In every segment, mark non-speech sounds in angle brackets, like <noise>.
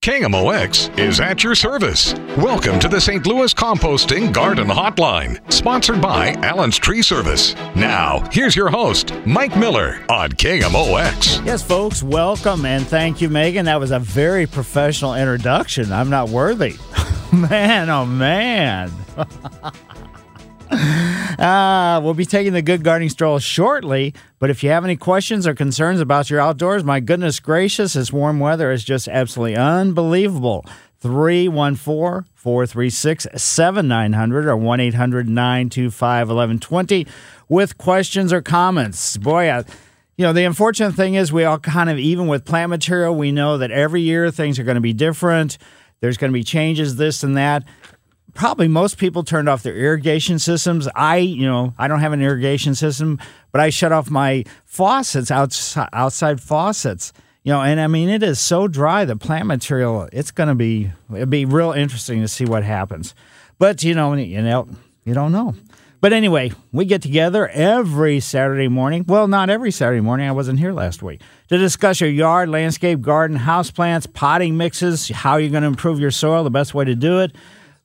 KMOX is at your service. Welcome to the St. Louis Composting Garden Hotline, sponsored by Allen's Tree Service. Now, here's your host, Mike Miller on KMOX. Yes, folks, welcome and thank you, Megan. That was a very professional introduction. I'm not worthy. <laughs> man, oh man. <laughs> Uh, we'll be taking the good gardening stroll shortly, but if you have any questions or concerns about your outdoors, my goodness gracious, this warm weather is just absolutely unbelievable. 314 436 7900 or 1 800 925 1120 with questions or comments. Boy, I, you know, the unfortunate thing is we all kind of, even with plant material, we know that every year things are going to be different. There's going to be changes, this and that probably most people turned off their irrigation systems. I, you know, I don't have an irrigation system, but I shut off my faucets outside, outside faucets. You know, and I mean it is so dry the plant material. It's going to be it'd be real interesting to see what happens. But you know, you know, you don't know. But anyway, we get together every Saturday morning. Well, not every Saturday morning. I wasn't here last week to discuss your yard, landscape, garden, house plants, potting mixes, how you're going to improve your soil, the best way to do it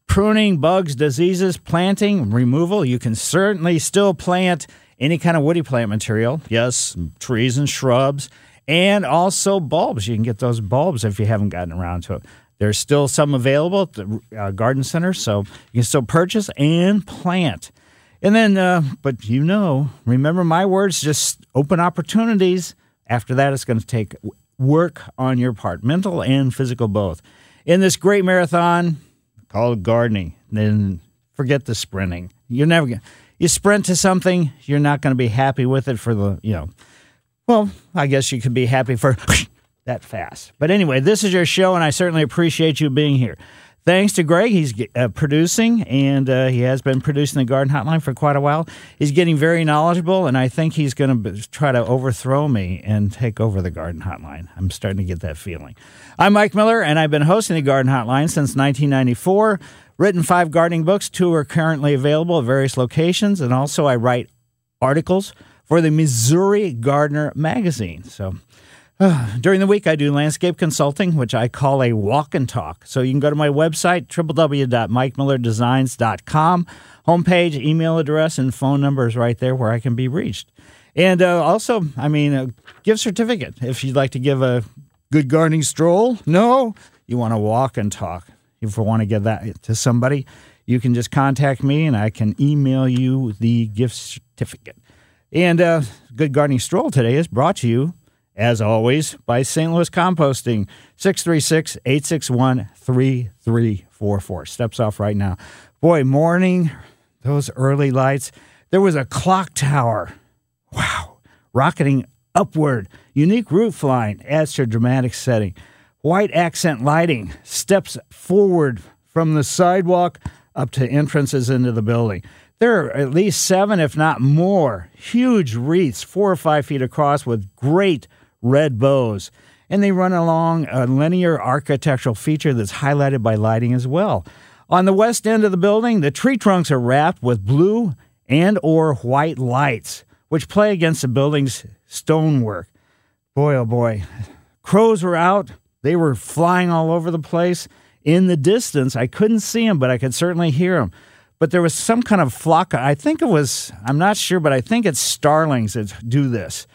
pruning, bugs, diseases, planting, removal. You can certainly still plant any kind of woody plant material. Yes, trees and shrubs, and also bulbs. You can get those bulbs if you haven't gotten around to it. There's still some available at the uh, garden center, so you can still purchase and plant. And then, uh, but you know, remember my words, just open opportunities. After that, it's going to take work on your part, mental and physical both. In this great marathon, called gardening. Then forget the sprinting. You're never going to. you sprint to something, you're not going to be happy with it for the, you know, well, I guess you could be happy for <laughs> that fast. But anyway, this is your show, and I certainly appreciate you being here. Thanks to Greg, he's uh, producing, and uh, he has been producing the Garden Hotline for quite a while. He's getting very knowledgeable, and I think he's going to try to overthrow me and take over the Garden Hotline. I'm starting to get that feeling. I'm Mike Miller, and I've been hosting the Garden Hotline since 1994. Written five gardening books, two are currently available at various locations, and also I write articles for the Missouri Gardener magazine. So <sighs> during the week, I do landscape consulting, which I call a walk and talk. So you can go to my website, www.mikemillerdesigns.com. Homepage, email address, and phone number is right there where I can be reached. And uh, also, I mean, a gift certificate if you'd like to give a good gardening stroll. No, you want to walk and talk. If you want to give that to somebody, you can just contact me and I can email you the gift certificate. And uh, Good Gardening Stroll today is brought to you as always, by St. Louis Composting, 636 861 3344. Steps off right now. Boy, morning, those early lights. There was a clock tower. Wow. Rocketing upward. Unique roof line adds to dramatic setting. White accent lighting steps forward from the sidewalk up to entrances into the building. There are at least seven, if not more, huge wreaths, four or five feet across, with great red bows. And they run along a linear architectural feature that's highlighted by lighting as well. On the west end of the building, the tree trunks are wrapped with blue and or white lights, which play against the building's stonework. Boy, oh boy. Crows were out. They were flying all over the place. In the distance, I couldn't see them, but I could certainly hear them. But there was some kind of flock. I think it was, I'm not sure, but I think it's starlings that do this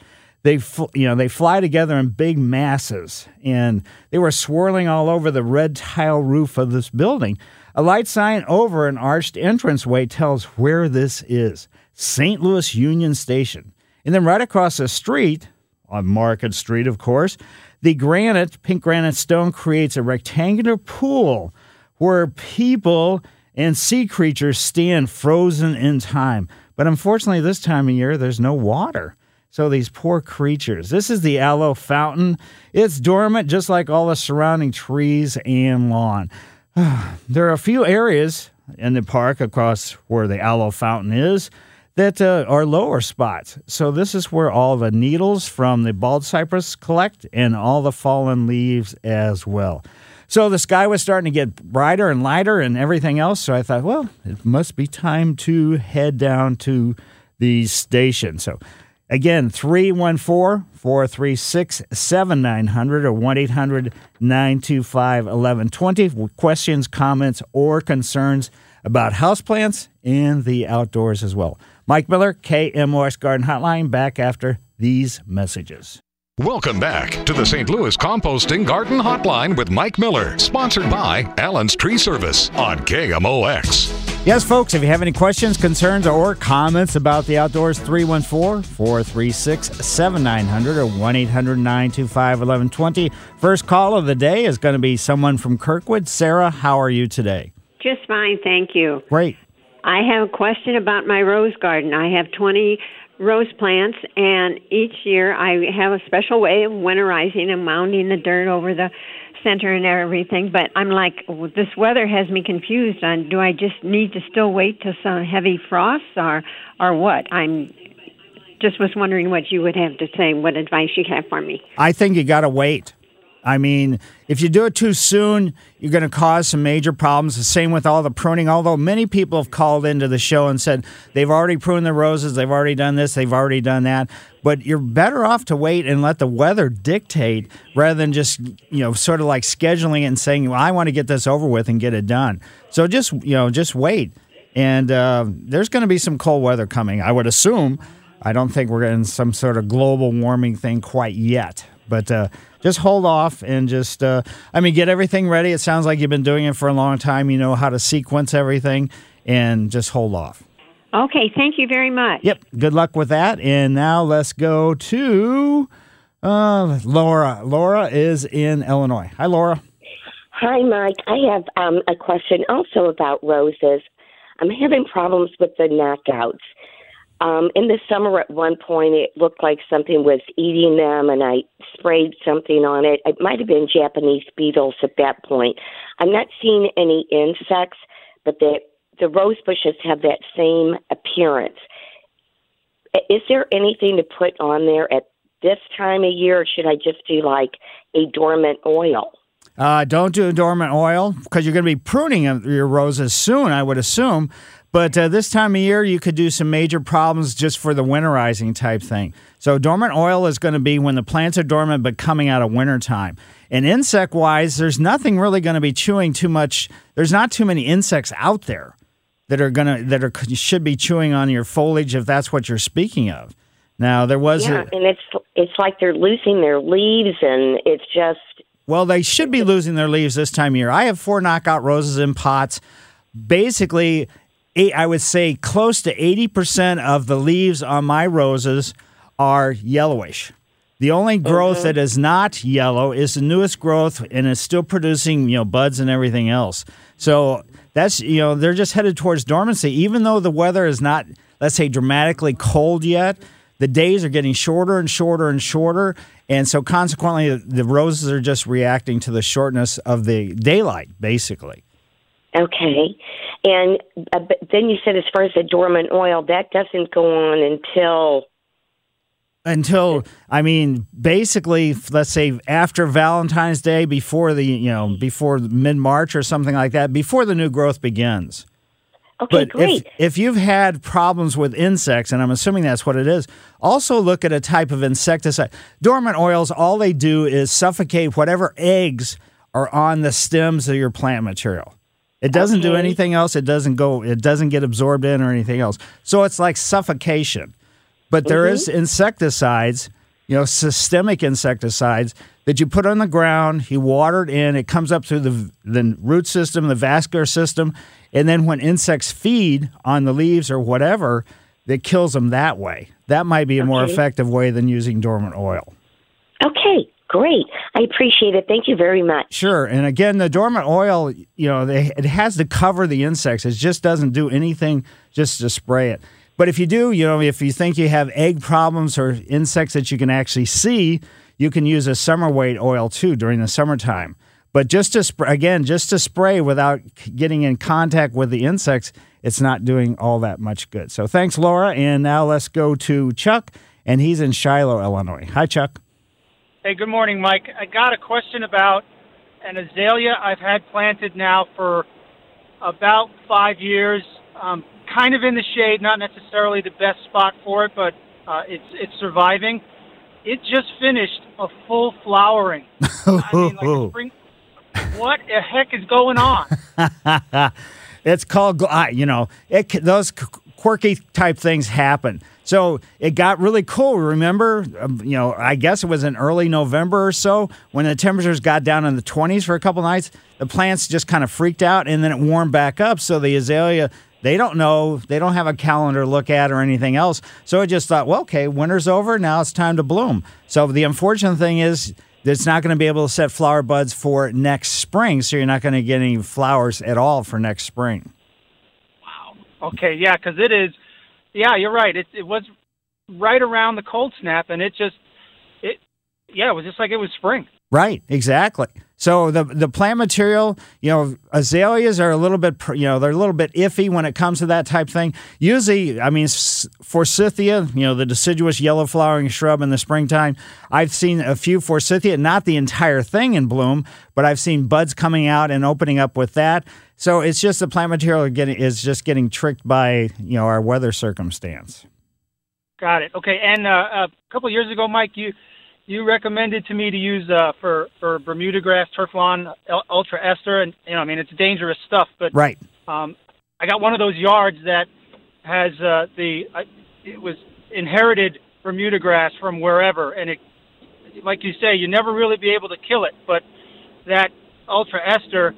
they you know they fly together in big masses and they were swirling all over the red tile roof of this building. A light sign over an arched entranceway tells where this is st louis union station. And then right across the street on market street of course the granite pink granite stone creates a rectangular pool where people and sea creatures stand frozen in time. But unfortunately this time of year there's no water So these poor creatures. This is the aloe fountain. It's dormant just like all the surrounding trees and lawn. <sighs> there are a few areas in the park across where the aloe fountain is that uh, are lower spots. So this is where all the needles from the bald cypress collect and all the fallen leaves as well. So the sky was starting to get brighter and lighter and everything else. So I thought, well, it must be time to head down to the station. So again, 314 436 7900 or 1 800 925 1120. Questions, comments, or concerns about houseplants and the outdoors as well. Mike Miller, KMOX Garden Hotline, back after these messages. Welcome back to the St. Louis Composting Garden Hotline with Mike Miller, sponsored by Allen's Tree Service on KMOX. Yes, folks, if you have any questions, concerns, or comments about the outdoors, 314 436 7900 or 1 800 925 1120. First call of the day is going to be someone from Kirkwood. Sarah, how are you today? Just fine, thank you. Great. I have a question about my rose garden. I have 20 rose plants, and each year I have a special way of winterizing and mounding the dirt over the center and everything. But I'm like, oh, this weather has me confused on do I just need to still wait till some heavy frosts or or what? I'm just was wondering what you would have to say, what advice you have for me. I think you got to wait. I mean, if you do it too soon, you're going to cause some major problems. The same with all the pruning, although many people have called into the show and said they've already pruned the roses, they've already done this, they've already done that. But you're better off to wait and let the weather dictate rather than just, you know, sort of like scheduling it and saying, well, I want to get this over with and get it done. So just, you know, just wait. And uh, there's going to be some cold weather coming, I would assume. I don't think we're in some sort of global warming thing quite yet. But uh, just hold off and just, uh, I mean, get everything ready. It sounds like you've been doing it for a long time. You know how to sequence everything and just hold off. Okay, thank you very much. Yep, good luck with that. And now let's go to uh, Laura. Laura is in Illinois. Hi, Laura. Hi, Mike. I have um, a question also about roses. I'm having problems with the knockouts. Um, in the summer, at one point, it looked like something was eating them, and I sprayed something on it. It might have been Japanese beetles at that point. I'm not seeing any insects, but the the rose bushes have that same appearance. Is there anything to put on there at this time of year, or should I just do like a dormant oil? Uh, don't do dormant oil because you're going to be pruning your roses soon, I would assume. But uh, this time of year, you could do some major problems just for the winterizing type thing. So, dormant oil is going to be when the plants are dormant but coming out of wintertime. And insect wise, there's nothing really going to be chewing too much. There's not too many insects out there that are going to, that are, should be chewing on your foliage if that's what you're speaking of. Now, there was. Yeah, a, and it's, it's like they're losing their leaves, and it's just. Well, they should be losing their leaves this time of year. I have four knockout roses in pots. Basically, I would say close to 80% of the leaves on my roses are yellowish. The only growth that is not yellow is the newest growth and it's still producing, you know, buds and everything else. So that's, you know, they're just headed towards dormancy. Even though the weather is not, let's say, dramatically cold yet, the days are getting shorter and shorter and shorter. And so consequently, the roses are just reacting to the shortness of the daylight, basically. Okay. And uh, but then you said, as far as the dormant oil, that doesn't go on until until I mean, basically, let's say after Valentine's Day, before the you know before mid March or something like that, before the new growth begins. Okay, but great. If, if you've had problems with insects, and I'm assuming that's what it is, also look at a type of insecticide. Dormant oils, all they do is suffocate whatever eggs are on the stems of your plant material. It doesn't do anything else. It doesn't go. It doesn't get absorbed in or anything else. So it's like suffocation. But there Mm-hmm. is insecticides, you know, systemic insecticides that you put on the ground. You water it in. It comes up through the the root system, the vascular system, and then when insects feed on the leaves or whatever, it kills them that way. That might be a more effective way than using dormant oil. Great. I appreciate it. Thank you very much. Sure. And again, the dormant oil, you know, they, it has to cover the insects. It just doesn't do anything just to spray it. But if you do, you know, if you think you have egg problems or insects that you can actually see, you can use a summer weight oil too during the summertime. But just to sp- again, just to spray without getting in contact with the insects, it's not doing all that much good. So thanks, Laura. And now let's go to Chuck, and he's in Shiloh, Illinois. Hi, Chuck. Hey, good morning, Mike. I got a question about an azalea I've had planted now for about five years. Um, kind of in the shade, not necessarily the best spot for it, but uh, it's it's surviving. It just finished a full flowering. <laughs> I mean, like spring. What the heck is going on? <laughs> it's called, you know, it, those quirky type things happen. So it got really cool. Remember, um, you know, I guess it was in early November or so when the temperatures got down in the 20s for a couple nights. The plants just kind of freaked out, and then it warmed back up. So the azalea, they don't know, they don't have a calendar to look at or anything else. So it just thought, well, okay, winter's over. Now it's time to bloom. So the unfortunate thing is. It's not going to be able to set flower buds for next spring, so you're not going to get any flowers at all for next spring. Wow. Okay, yeah, because it is yeah, you're right. It it was right around the cold snap, and it just it yeah, it was just like it was spring. Right, exactly. So the the plant material, you know, azaleas are a little bit, you know, they're a little bit iffy when it comes to that type thing. Usually, I mean, forsythia, you know, the deciduous yellow flowering shrub in the springtime. I've seen a few forsythia, not the entire thing in bloom, but I've seen buds coming out and opening up with that. So it's just the plant material getting is just getting tricked by you know our weather circumstance. Got it. Okay. And uh, a couple years ago, Mike, you you recommended to me to use uh, for for Bermuda grass, Turflon Ultra Ester, and you know, I mean, it's dangerous stuff, but right. Um, I got one of those yards that has uh, the uh, it was inherited Bermuda grass from wherever, and it, like you say, you never really be able to kill it, but that Ultra Ester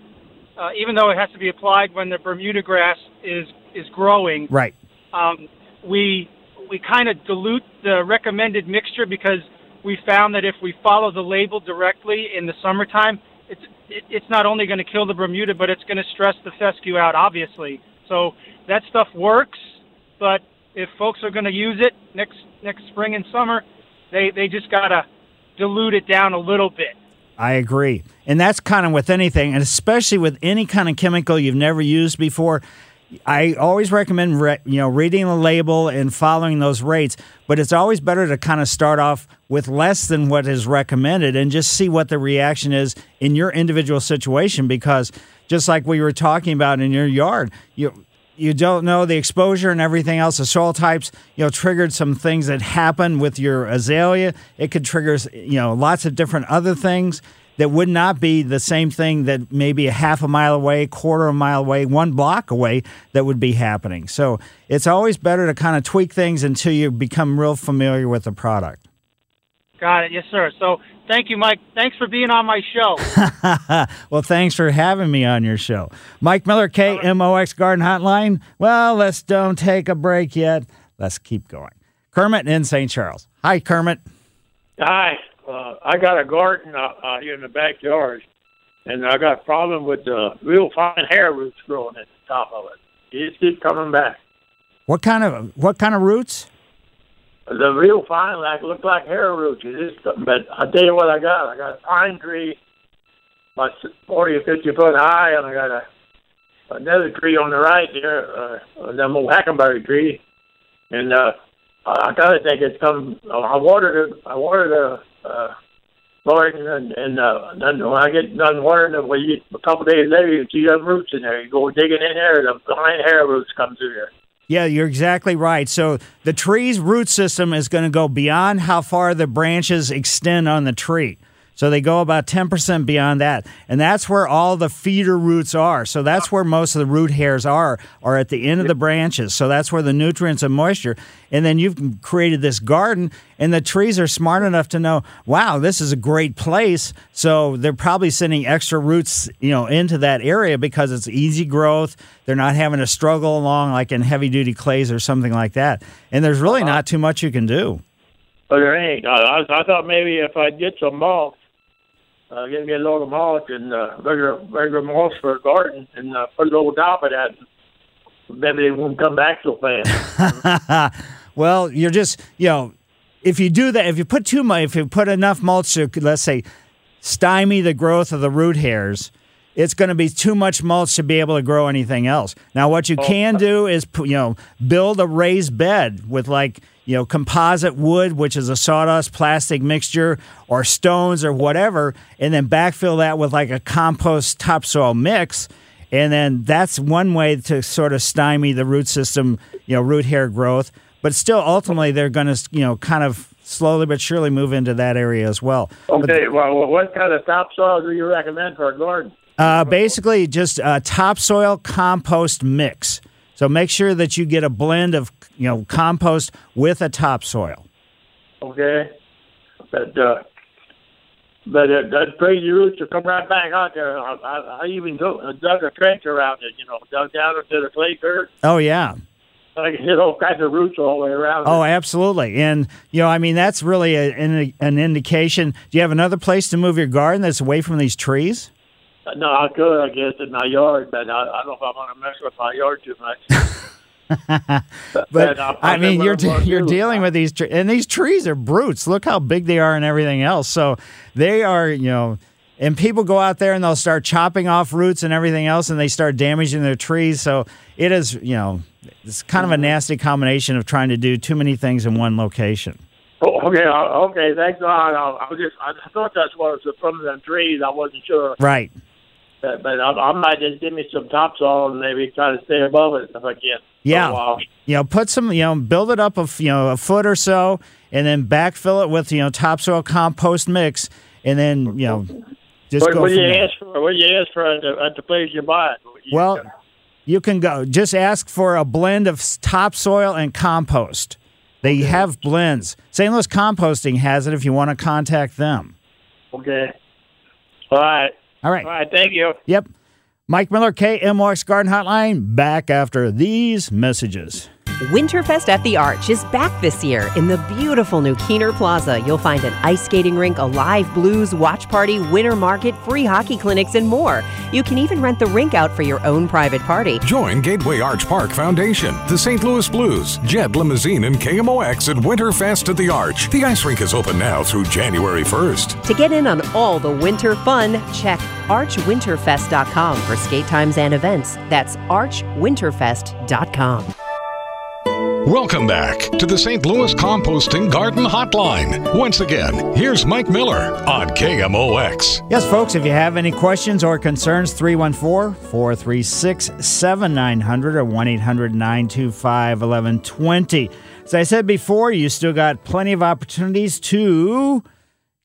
uh, even though it has to be applied when the Bermuda grass is is growing. Right. Um, we we kind of dilute the recommended mixture because we found that if we follow the label directly in the summertime, it's it, it's not only going to kill the Bermuda, but it's going to stress the fescue out, obviously. So that stuff works, but if folks are going to use it next next spring and summer, they they just gotta dilute it down a little bit. I agree. And that's kind of with anything, and especially with any kind of chemical you've never used before. I always recommend re- you know reading the label and following those rates, but it's always better to kind of start off with less than what is recommended and just see what the reaction is in your individual situation because just like we were talking about in your yard, you you don't know the exposure and everything else. The soil types, you know, triggered some things that happen with your azalea. It could trigger, you know, lots of different other things that would not be the same thing that maybe a half a mile away, quarter of a mile away, one block away that would be happening. So it's always better to kind of tweak things until you become real familiar with the product. Got it. Yes, sir. So thank you, Mike. Thanks for being on my show. <laughs> well, thanks for having me on your show. Mike Miller, KMOX Garden Hotline. Well, let's don't take a break yet. Let's keep going. Kermit in St. Charles. Hi, Kermit. Hi. Uh, I got a garden out, uh, here in the backyard, and I got a problem with the real fine hair roots growing at the top of it. It just keeps coming back. What kind of what kind of roots? The real fine, like look like hair roots. It is, but I tell you what, I got. I got a pine tree, about forty or fifty foot high, and I got a another tree on the right there, uh, the old hackleberry tree, and uh, I kind of think it's come. I watered it. I watered uh, Lord, and, and uh, then when I get done watering them, well, you, a couple days later, you see those roots in there. You go digging in there, the behind hair roots come through there. Yeah, you're exactly right. So the tree's root system is going to go beyond how far the branches extend on the tree. So they go about 10% beyond that. And that's where all the feeder roots are. So that's where most of the root hairs are, are at the end of the branches. So that's where the nutrients and moisture. And then you've created this garden, and the trees are smart enough to know, wow, this is a great place. So they're probably sending extra roots, you know, into that area because it's easy growth. They're not having to struggle along like in heavy duty clays or something like that. And there's really uh-huh. not too much you can do. But there ain't. I, I thought maybe if I get some mulch, uh, get me a load of mulch and uh, regular regular mulch for a garden, and uh, put it over top of that. maybe they won't come back so fast. <laughs> well, you're just you know, if you do that, if you put too much, if you put enough mulch to let's say stymie the growth of the root hairs, it's going to be too much mulch to be able to grow anything else. Now, what you can do is you know build a raised bed with like you know composite wood, which is a sawdust plastic mixture, or stones or whatever, and then backfill that with like a compost topsoil mix. And then that's one way to sort of stymie the root system, you know, root hair growth. But still, ultimately, they're going to, you know, kind of slowly but surely move into that area as well. Okay, well, what kind of topsoil do you recommend for a garden? Uh, basically, just a topsoil compost mix. So make sure that you get a blend of, you know, compost with a topsoil. Okay, but uh, but uh, that crazy roots will come right back out there. I, I, I even go, uh, dug a trench around it, you know, dug down into the clay dirt. Oh yeah. I can hit all kinds of roots all the way around. Oh, it. absolutely. And you know, I mean, that's really a, an, an indication. Do you have another place to move your garden that's away from these trees? No, I could, I guess, in my yard, but I, I don't know if I want to mess with my yard too much. <laughs> But I- I I mean, you're what you're dealing with these, tre- and these trees are brutes. Look how big they are and everything else. So they are, you know, and people go out there and they'll start chopping off roots and everything else, and they start damaging their trees. So it is, you know, it's kind of a nasty combination of trying to do too many things in one location. Oh, okay, uh, okay, thanks a lot. I, I was just, I thought that's what was from the trees. I wasn't sure, Right. But, but I, I might just give me some topsoil and maybe try to stay above it if I can. Yeah. You know, put some, you know, build it up a, f- you know, a foot or so, and then backfill it with, you know, topsoil compost mix, and then, you know, just What, go what do you there. ask for? What do you ask for at the, at the place you buy it? You- Well, you can go. Just ask for a blend of topsoil and compost. They have blends. St. Louis Composting has it if you want to contact them. okay. All right. All right. All right. Thank you. Yep. Mike Miller, KMOX Garden Hotline, back after these messages. Winterfest at the Arch is back this year in the beautiful new Kiener Plaza. You'll find an ice skating rink, a live blues watch party, winter market, free hockey clinics, and more. You can even rent the rink out for your own private party. Join Gateway Arch Park Foundation, the St. Louis Blues, Jet Limousine, and KMOX at Winterfest at the Arch. The ice rink is open now through January 1st. To get in on all the winter fun, check archwinterfest.com for skate times and events. That's archwinterfest.com. Welcome back to the St. Louis Composting Garden Hotline. Once again, here's Mike Miller on KMOX. Yes, folks, if you have any questions or concerns, 314 436 7900 or 1 800 925 1120. As I said before, you still got plenty of opportunities to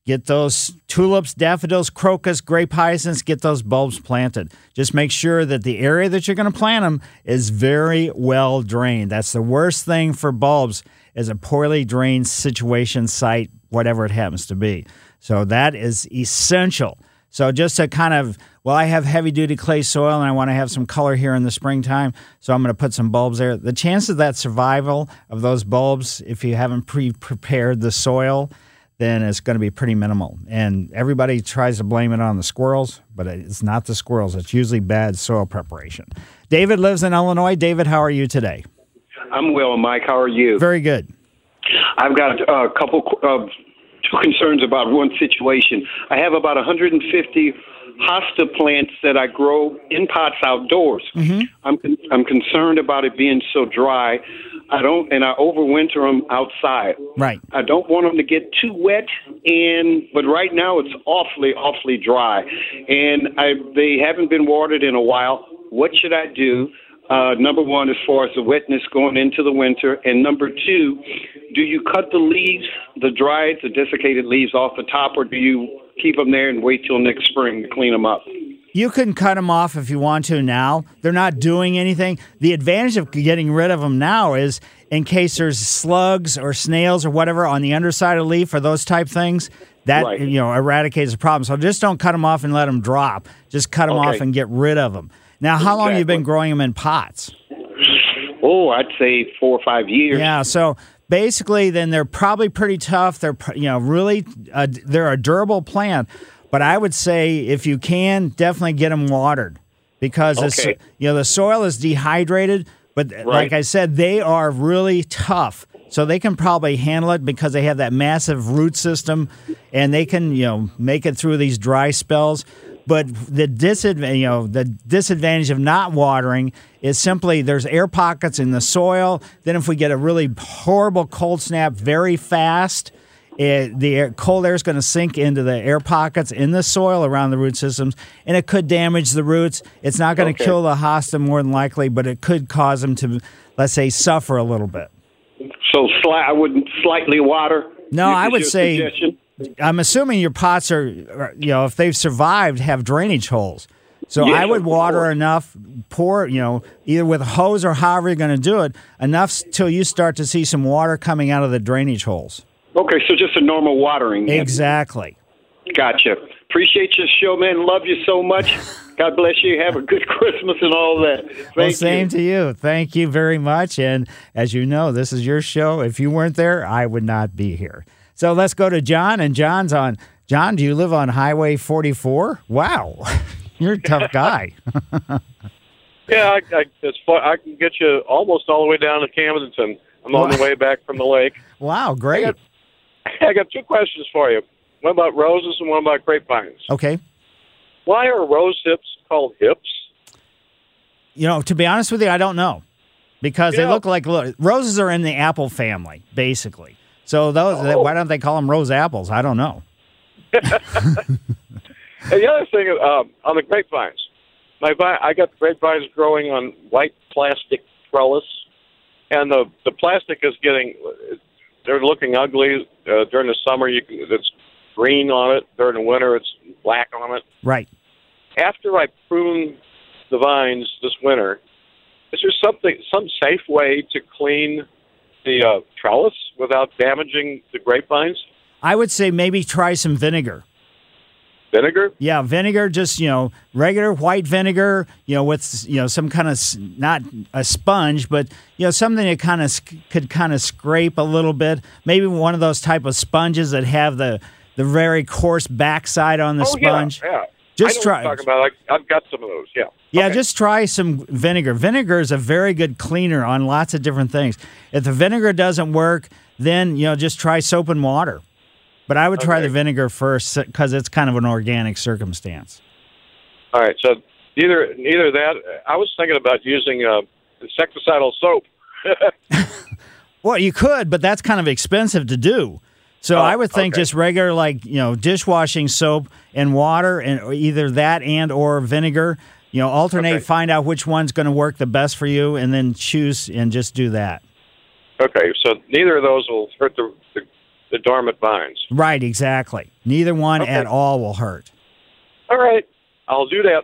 get those tulips, daffodils, crocus, grape hyacinths, get those bulbs planted. Just make sure that the area that you're going to plant them is very well drained. That's the worst thing for bulbs is a poorly drained situation site, whatever it happens to be. So that is essential. So just to kind of, well, I have heavy duty clay soil and I want to have some color here in the springtime, so I'm going to put some bulbs there. The chance of that survival of those bulbs, if you haven't pre prepared the soil, then it's going to be pretty minimal. And everybody tries to blame it on the squirrels, but it's not the squirrels. It's usually bad soil preparation. David lives in Illinois. David, how are you today? I'm well, Mike. How are you? Very good. I've got a couple of uh, two concerns about one situation. I have about 150 hosta plants that I grow in pots outdoors. I'm con- I'm concerned about it being so dry. I don't, and I overwinter them outside. Right. I don't want them to get too wet, and but right now it's awfully, awfully dry, and I they haven't been watered in a while. What should I do? Uh, number one, as far as the wetness going into the winter, and number two, do you cut the leaves, the dried, the desiccated leaves off the top, or do you keep them there and wait till next spring to clean them up? You can cut them off if you want to now. They're not doing anything. The advantage of getting rid of them now is in case there's slugs or snails or whatever on the underside of the leaf or those type things, that Right. you know eradicates the problem. So just don't cut them off and let them drop. Just cut them Okay. off and get rid of them. Now, how long have you been growing them in pots? Oh, I'd say four or five years. Yeah, so basically, then they're probably pretty tough. They're you know really uh, they're a durable plant, but I would say if you can, definitely get them watered because Okay. you know the soil is dehydrated. But like I said, they are really tough. So they can probably handle it because they have that massive root system and they can, you know, make it through these dry spells. But the disadvantage, you know, the disadvantage of not watering is simply there's air pockets in the soil. Then if we get a really horrible cold snap very fast, it, the air, cold air is going to sink into the air pockets in the soil around the root systems, and it could damage the roots. It's not going to Okay. kill the hosta more than likely, but it could cause them to, let's say, suffer a little bit. So sli- I wouldn't slightly water. No, I would say. suggestion? I'm assuming your pots are, are, you know, if they've survived, have drainage holes. So Yes, I would water enough, pour, you know, either with a hose or however you're going to do it, enough till you start to see some water coming out of the drainage holes. Okay, so just a normal watering. Exactly. Gotcha. Appreciate your show, man. Love you so much. <laughs> God bless you. Have a good Christmas and all that. Thank well, you. same to you. Thank you very much. And as you know, this is your show. If you weren't there, I would not be here. So let's go to John. And John's on. John, do you live on Highway 44? Wow, <laughs> you're a tough guy. <laughs> Yeah, I, I, it's fun. I can get you almost all the way down to Camdenton. I'm on the way back from the lake. wow, great. I got two questions for you. One about roses and one about grapevines. Okay. Why are rose hips called hips? You know, to be honest with you, I don't know because they look like roses are in the apple family, basically. So those, Oh. why don't they call them rose apples? I don't know. <laughs> And the other thing um, on the grapevines, my vine, I got grapevines growing on white plastic trellis, and the the plastic is getting they're looking ugly uh, during the summer. You can, it's green on it during the winter. It's black on it. Right. After I prune the vines this winter, is there something some safe way to clean the uh, trellis without damaging the grapevines? I would say maybe try some vinegar. Vinegar? Yeah, vinegar, just, you know, regular white vinegar, you know, with, you know, some kind of, not a sponge, but, you know, something that kind of sc- could kind of scrape a little bit. Maybe one of those type of sponges that have the, the very coarse backside on the oh sponge. yeah, yeah. Just try- talking about. I, I've got some of those. Yeah. Yeah, just try some vinegar. Vinegar is a very good cleaner on lots of different things. If the vinegar doesn't work, then, you know, just try soap and water. But I would try the vinegar first because it's kind of an organic circumstance. All right. So neither neither that. I was thinking about using uh, insecticidal soap. <laughs> <laughs> Well, you could, but that's kind of expensive to do. So Oh, I would think okay. just regular, like you know, dishwashing soap and water, and either that and or vinegar. You know, alternate. Find out which one's going to work the best for you, and then choose and just do that. okay. So neither of those will hurt the the, the dormant vines. Right, exactly. Neither one Okay. at all will hurt. All right. I'll do that.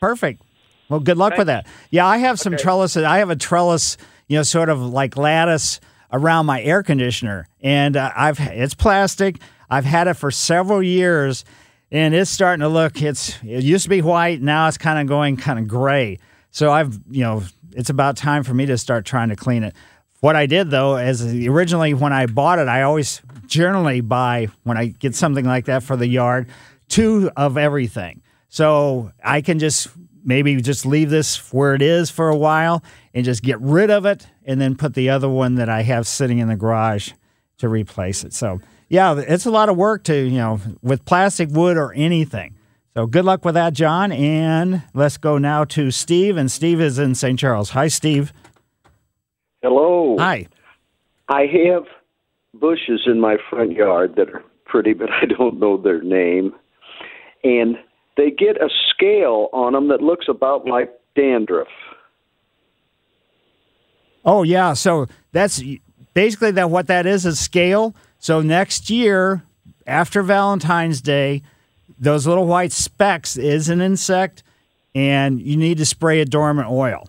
Perfect. Well, good luck with that. Yeah, I have some trellises. I have a trellis, you know, sort of like lattice around my air conditioner, and uh, I've it's plastic. I've had it for several years, and it's starting to look. It's it used to be white, now it's kind of going kind of gray. So I've you know, it's about time for me to start trying to clean it. What I did though is originally when I bought it, I always generally buy when I get something like that for the yard, two of everything. So I can just maybe just leave this where it is for a while and just get rid of it and then put the other one that I have sitting in the garage to replace it. So yeah, it's a lot of work to, you know, with plastic, wood, or anything. So good luck with that, John. And let's go now to Steve. And Steve is in St. Charles. Hi, Steve. Hello. Hi. I have bushes in my front yard that are pretty, but I don't know their name. And they get a scale on them that looks about like dandruff. Oh yeah, so that's basically that. What that is is scale. So next year, after Valentine's Day, those little white specks is an insect, and you need to spray a dormant oil.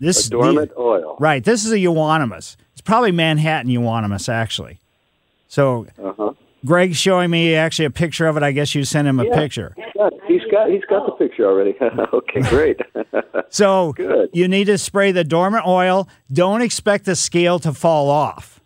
This A dormant oil. right? This is a euonymus. It's probably Manhattan euonymus, actually. So Uh-huh. Greg's showing me actually a picture of it. I guess you sent him a Yeah. picture. He's got, he's got he's got the picture already. <laughs> okay, great. <laughs> So Good. you need to spray the dormant oil. Don't expect the scale to fall off.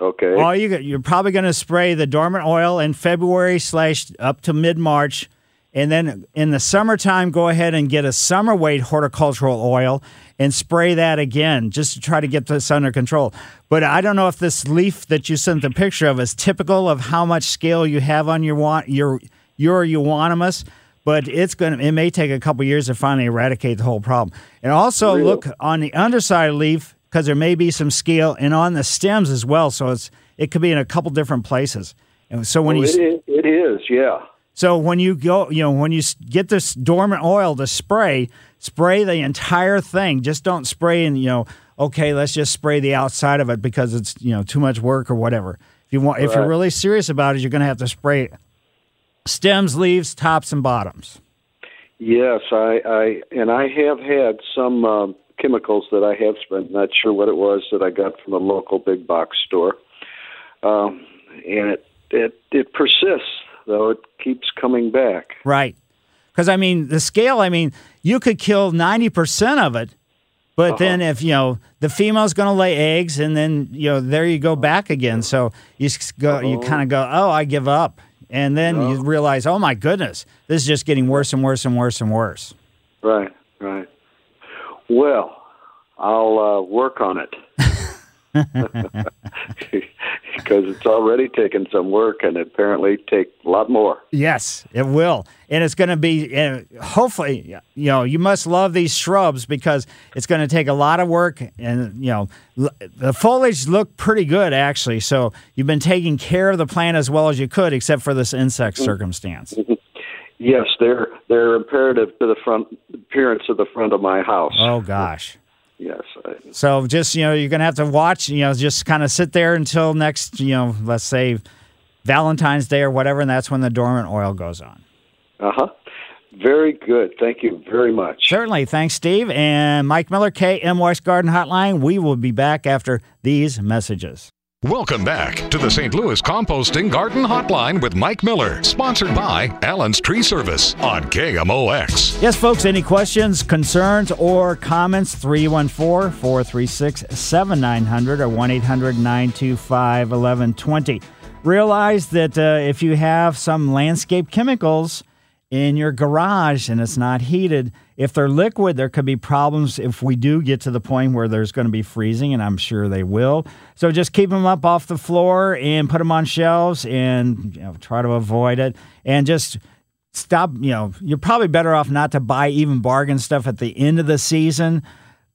okay. All you you're probably going to spray the dormant oil in February slash up to mid March, And then in the summertime, go ahead and get a summer weight horticultural oil and spray that again just to try to get this under control. But I don't know if this leaf that you sent the picture of is typical of how much scale you have on your your your euonymus. But it's going to, it may take a couple years to finally eradicate the whole problem. And also look on the underside of the leaf because there may be some scale and on the stems as well. So it's, it could be in a couple different places. And so when Oh, you, it, is, it is, yeah. So when you go, you know, when you get this dormant oil to spray, spray the entire thing. Just don't spray and you know, okay, let's just spray the outside of it because it's you know too much work or whatever. If you want, if you're really serious about it, you're going to have to spray stems, leaves, tops, and bottoms. Yes, I, I and I have had some um, chemicals that I have spent. Not sure what it was that I got from a local big box store, um, and it it it persists though. It keeps coming back. Right. Because I mean, the scale. I mean, you could kill ninety percent of it, but then if you know the female's going to lay eggs, and then you know there you go back again. So you s- go, you kind of go, oh, I give up, and then you realize, oh my goodness, this is just getting worse and worse and worse and worse. Right, right. Well, I'll uh, work on it <laughs> because <laughs> it's already taken some work, and apparently take a lot more. Yes, it will, and it's going to be. Uh, hopefully, you know, you must love these shrubs because it's going to take a lot of work, and you know, the foliage look pretty good actually. So you've been taking care of the plant as well as you could, except for this insect circumstance. Yes, they're they're imperative to the front appearance of the front of my house. Oh gosh. Yes, I, So just you know, you're going to have to watch. You know, just kind of sit there until next. You know, let's say Valentine's Day or whatever, and that's when the dormant oil goes on. uh huh. Very good. Thank you very much. Certainly. Thanks, Steve. And Mike Miller, KMOX Garden Hotline. We will be back after these messages. Welcome back to the St. Louis Composting Garden Hotline with Mike Miller, sponsored by Allen's Tree Service on KMOX. Yes, folks, any questions, concerns, or comments? 314 436 7900 or 1 800 925 1120. Realize that uh, if you have some landscape chemicals in your garage and it's not heated, if they're liquid, there could be problems if we do get to the point where there's going to be freezing, and I'm sure they will. So just keep them up off the floor and put them on shelves and you know, try to avoid it. And just stop, you know, you're probably better off not to buy even bargain stuff at the end of the season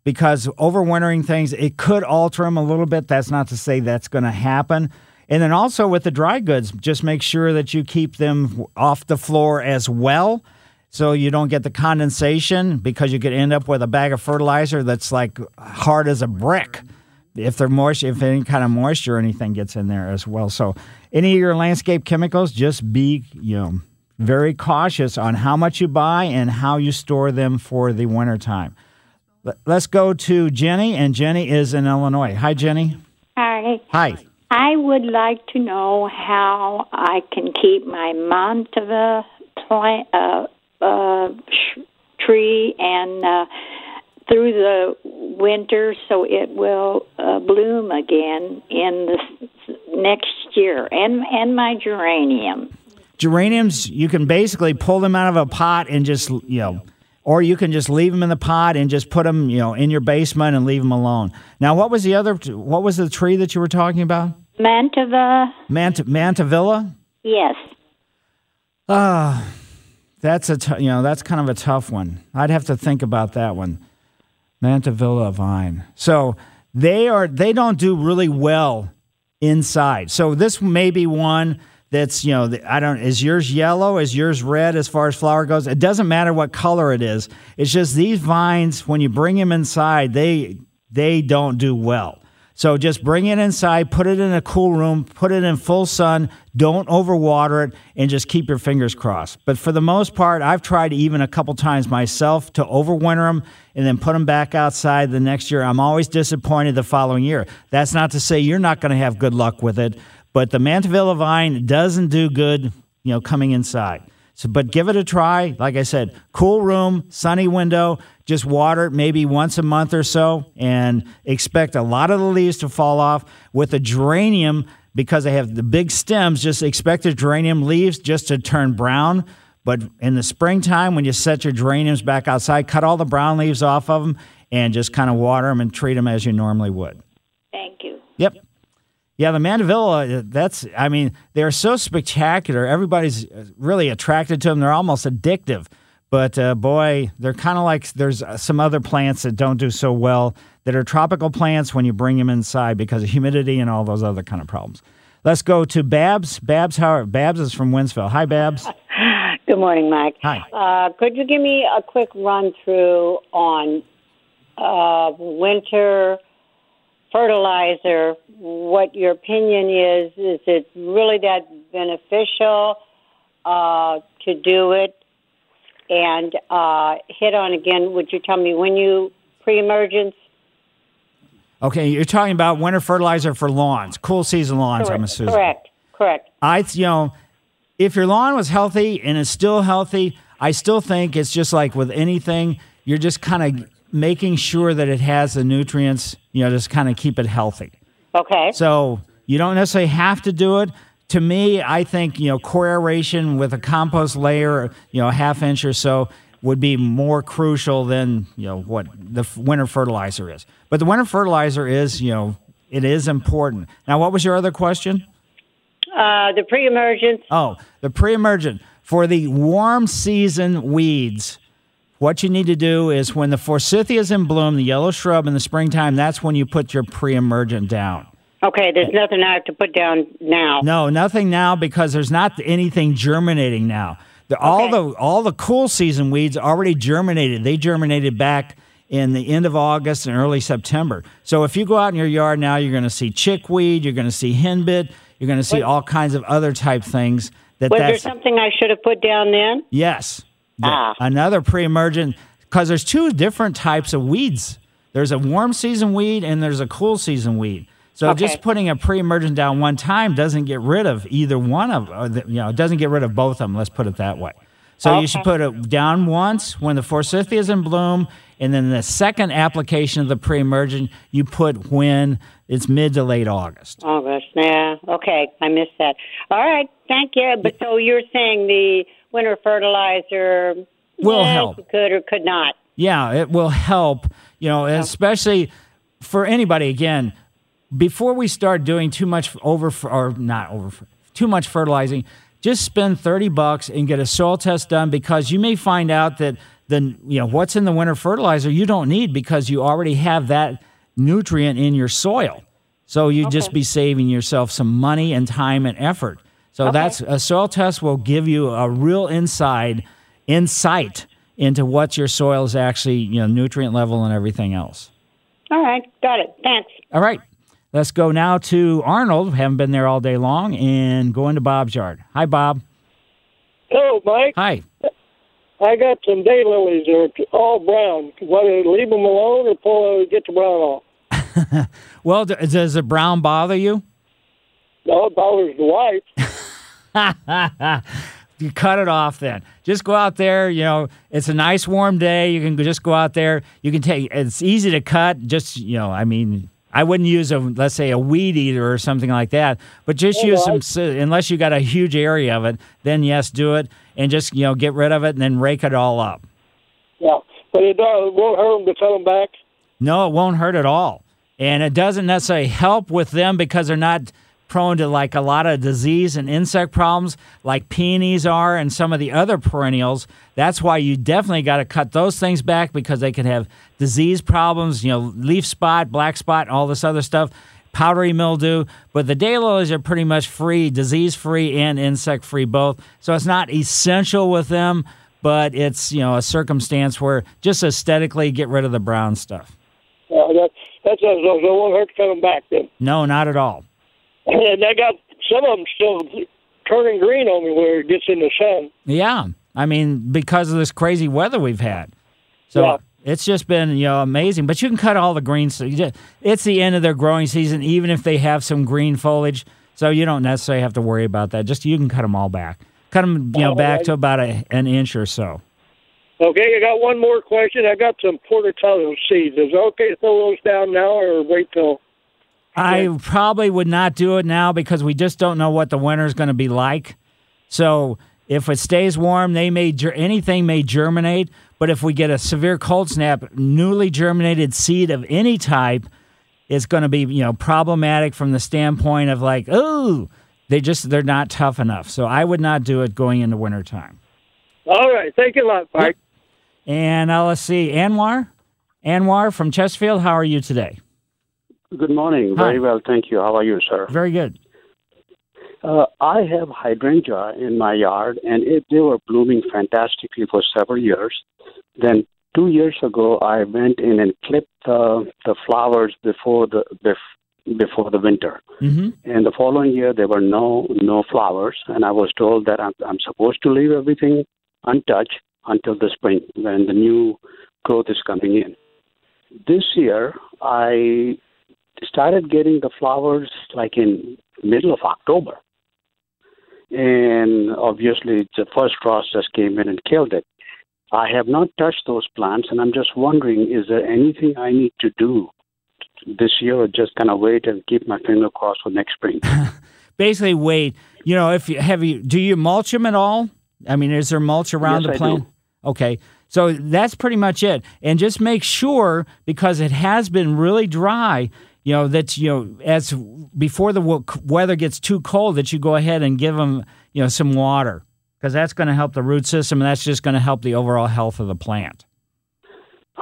because overwintering things, it could alter them a little bit. That's not to say that's going to happen. And then also with the dry goods, just make sure that you keep them off the floor as well so you don't get the condensation because you could end up with a bag of fertilizer that's like hard as a brick if they're moist if any kind of moisture or anything gets in there as well. So any of your landscape chemicals, just be, you know, very cautious on how much you buy and how you store them for the wintertime. Let- Let's go to Jenny, and Jenny is in Illinois. Hi, Jenny. Hi. Hi. I would like to know how I can keep my Monteva plant, uh, uh, sh- tree and uh, through the winter so it will uh, bloom again in the next year, and and my geranium. Geraniums, you can basically pull them out of a pot and just, you know, or you can just leave them in the pot and just put them, you know, in your basement and leave them alone. Now, what was the other, what was the tree that you were talking about? Manteva, Mant- Mandevilla? yes. Ah, that's a t- you know that's kind of a tough one. I'd have to think about that one. Mandevilla vine. So they are they don't do really well inside. So this may be one that's you know I don't is yours yellow is yours red as far as flower goes. It doesn't matter what color it is. It's just these vines when you bring them inside they they don't do well. So just bring it inside, put it in a cool room, put it in full sun, don't overwater it, and just keep your fingers crossed. But for the most part, I've tried even a couple times myself to overwinter them and then put them back outside the next year. I'm always disappointed the following year. That's not to say you're not going to have good luck with it, but the Mandevilla vine doesn't do good, you know, coming inside. So, but give it a try. Like I said, cool room, sunny window. Just water it maybe once a month or so, and expect a lot of the leaves to fall off. With a geranium, because they have the big stems, just expect the geranium leaves just to turn brown. But in the springtime, when you set your geraniums back outside, cut all the brown leaves off of them and just kind of water them and treat them as you normally would. Thank you. Yep. Yeah, the Mandevilla, uh, that's, I mean, they're so spectacular. Everybody's uh, really attracted to them. They're almost addictive. But uh, boy, they're kind of like there's uh, some other plants that don't do so well that are tropical plants when you bring them inside because of humidity and all those other kind of problems. Let's go to Babs. Babs, how Babs is from Wentzville. Hi, Babs. <laughs> Good morning, Mike. Hi. Uh, could you give me a quick run through on uh, winter fertilizer? What your opinion is? Is it really that beneficial uh, to do it? And uh, hit on again. Would you tell me when you pre-emergence? Okay, you're talking about winter fertilizer for lawns, cool season lawns. I'm assuming. Correct. Correct. I, you know, if your lawn was healthy and is still healthy, I still think it's just like with anything, you're just kind of making sure that it has the nutrients, you know, just kind of keep it healthy. Okay. So you don't necessarily have to do it. To me, I think, you know, core aeration with a compost layer, you know, a half inch or so would be more crucial than, you know, what the winter fertilizer is. But the winter fertilizer is, you know, it is important. Now, what was your other question? Uh, the pre-emergence. Oh, the pre-emergent for the warm season weeds. What you need to do is when the forsythia is in bloom, the yellow shrub in the springtime, that's when you put your pre-emergent down. Okay. There's nothing I have to put down now. No, nothing now because there's not anything germinating now. The, All the all the cool season weeds already germinated. They germinated back in the end of August and early September. So if you go out in your yard now, you're going to see chickweed, you're going to see henbit, you're going to see all kinds of other type things. That Was there something I should have put down then? Yes. Ah. Another pre-emergent because there's two different types of weeds. There's a warm season weed and there's a cool season weed. So Okay. just putting a pre-emergent down one time doesn't get rid of either one of, or the, you know, it doesn't get rid of both of them. Let's put it that way. So you should put it down once when the forsythia is in bloom, and then the second application of the pre-emergent you put when it's mid to late August. August. Yeah. Okay. I missed that. All right. Thank you. But so you're saying the winter fertilizer Will yeah, help. Could or could not. Yeah, it will help, you know, especially for anybody again, before we start doing too much over or not over too much fertilizing, just spend 30 bucks and get a soil test done because you may find out that the you know what's in the winter fertilizer you don't need because you already have that nutrient in your soil. So you'd just be saving yourself some money and time and effort. So that's a soil test will give you a real inside insight into what your soil is actually, you know, nutrient level and everything else. All right. Got it. Thanks. All right. Let's go now to Arnold. Haven't been there all day long and go into Bob's yard. Hi, Bob. Hello, Mike. Hi. I got some daylilies. They're all brown. Whether leave them alone or pull uh, get the brown off. <laughs> Well, does the brown bother you? No, it bothers the wife. <laughs> <laughs> you cut it off then. Just go out there. You know, it's a nice warm day. You can just go out there. You can take. It's easy to cut. Just you know, I mean, I wouldn't use a let's say a weed eater or something like that. But just use some. Unless you got a huge area of it, then yes, do it and just you know get rid of it and then rake it all up. Yeah, but it, uh, it won't hurt them to cut them back. No, it won't hurt at all. And it doesn't necessarily help with them because they're not prone to like a lot of disease and insect problems like peonies are and some of the other perennials. That's why you definitely got to cut those things back because they can have disease problems, you know, leaf spot, black spot, all this other stuff, powdery mildew. But the daylilies are pretty much free, disease free and insect free both. So it's not essential with them, but it's, you know, a circumstance where just aesthetically get rid of the brown stuff. Yeah, that, that's so, so it won't hurt to cut them back then. No, not at all. And I got some of them still turning green on me where it gets in the sun. Yeah. I mean, because of this crazy weather we've had. So Yeah. it's just been, you know, amazing. But you can cut all the green. So just, it's the end of their growing season, even if they have some green foliage. So you don't necessarily have to worry about that. Just you can cut them all back. Cut them, you know, All back right. to about a, an inch or so. Okay, I got one more question. I got some portobello seeds. Is it okay to throw those down now or wait till? I probably would not do it now because we just don't know what the winter is going to be like. So If it stays warm, they may ger- anything may germinate. But if we get a severe cold snap, newly germinated seed of any type is going to be you know problematic from the standpoint of like oh they just they're not tough enough. So I would not do it going into wintertime. All right. Thank you a lot, Mike. And uh, let's see, Anwar, Anwar from Chesterfield. How are you today? Good morning. Hi. Very well, thank you. How are you, sir? Very good. Uh, I have hydrangea in my yard, and it, they were blooming fantastically for several years. Then two years ago, I went in and clipped uh, the flowers before the bef- before the winter. Mm-hmm. And the following year, there were no no flowers, and I was told that I'm, I'm supposed to leave everything untouched until the spring when the new growth is coming in. This year, I started getting the flowers like in middle of October, and obviously the first frost just came in and killed it. I have not touched those plants, and I'm just wondering: is there anything I need to do this year, or just kind of wait and keep my finger crossed for next spring? <laughs> Basically, wait. You know, if you have you do you mulch them at all? I mean, is there mulch around Yes, the I plant? do. Okay. So that's pretty much it. And just make sure because it has been really dry, you know, that you know as before the w- weather gets too cold that you go ahead and give them, you know, some water because that's going to help the root system and that's just going to help the overall health of the plant.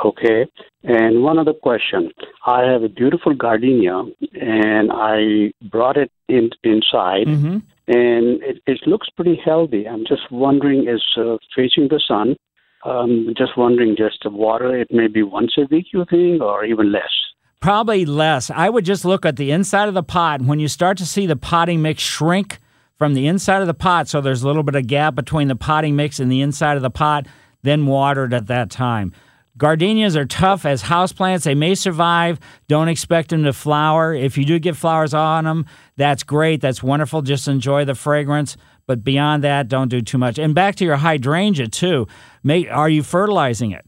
Okay. And one other question. I have a beautiful gardenia and I brought it in inside Mm-hmm. and it, it looks pretty healthy. I'm just wondering is uh, facing the sun. Um, just wondering just to water it maybe once a week you think or even less. Probably less. I would just look at the inside of the pot. When you start to see the potting mix shrink from the inside of the pot, so there's a little bit of gap between the potting mix and the inside of the pot, then water it at that time. Gardenias are tough as houseplants. They may survive. Don't expect them to flower. If you do get flowers on them, that's great. That's wonderful. Just enjoy the fragrance. But beyond that, don't do too much. And back to your hydrangea too. Make, are you fertilizing it?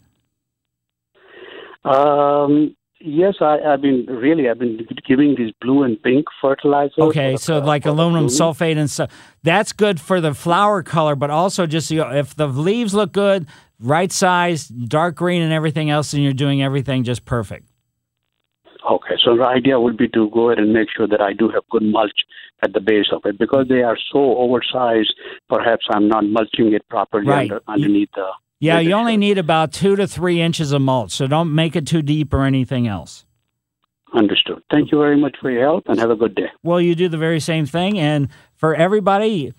Um, yes, I, I've been really I've been giving these blue and pink fertilizers. Okay, so uh, like aluminum sulfate and stuff. That's good for the flower color, but also just you know, if the leaves look good, right size, dark green, and everything else, and you're doing everything just perfect. Okay, so the idea would be to go ahead and make sure that I do have good mulch at the base of it because they are so oversized. Perhaps I'm not mulching it properly Right. under, underneath the. Yeah, you only need about two to three inches of mulch, so don't make it too deep or anything else. Understood. Thank you very much for your help and have a good day. Well, you do the very same thing. And for everybody,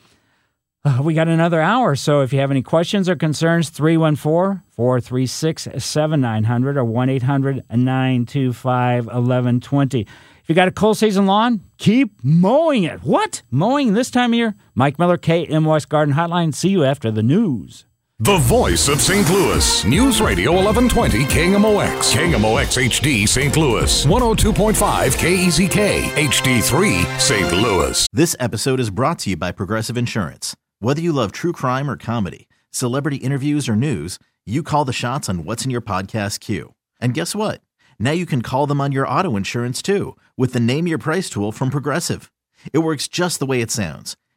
uh, we got another hour. So if you have any questions or concerns, 314 436 7900 or 1 800 925 1120. If you got a cold season lawn, keep mowing it. What? Mowing this time of year? Mike Miller, KMOX Garden Hotline. See you after the news. The voice of St. Louis. News Radio 1120 KMOX. KMOX HD St. Louis. 102.5 KEZK HD3 St. Louis. This episode is brought to you by Progressive Insurance. Whether you love true crime or comedy, celebrity interviews or news, you call the shots on what's in your podcast queue. And guess what? Now you can call them on your auto insurance too with the Name Your Price tool from Progressive. It works just the way it sounds.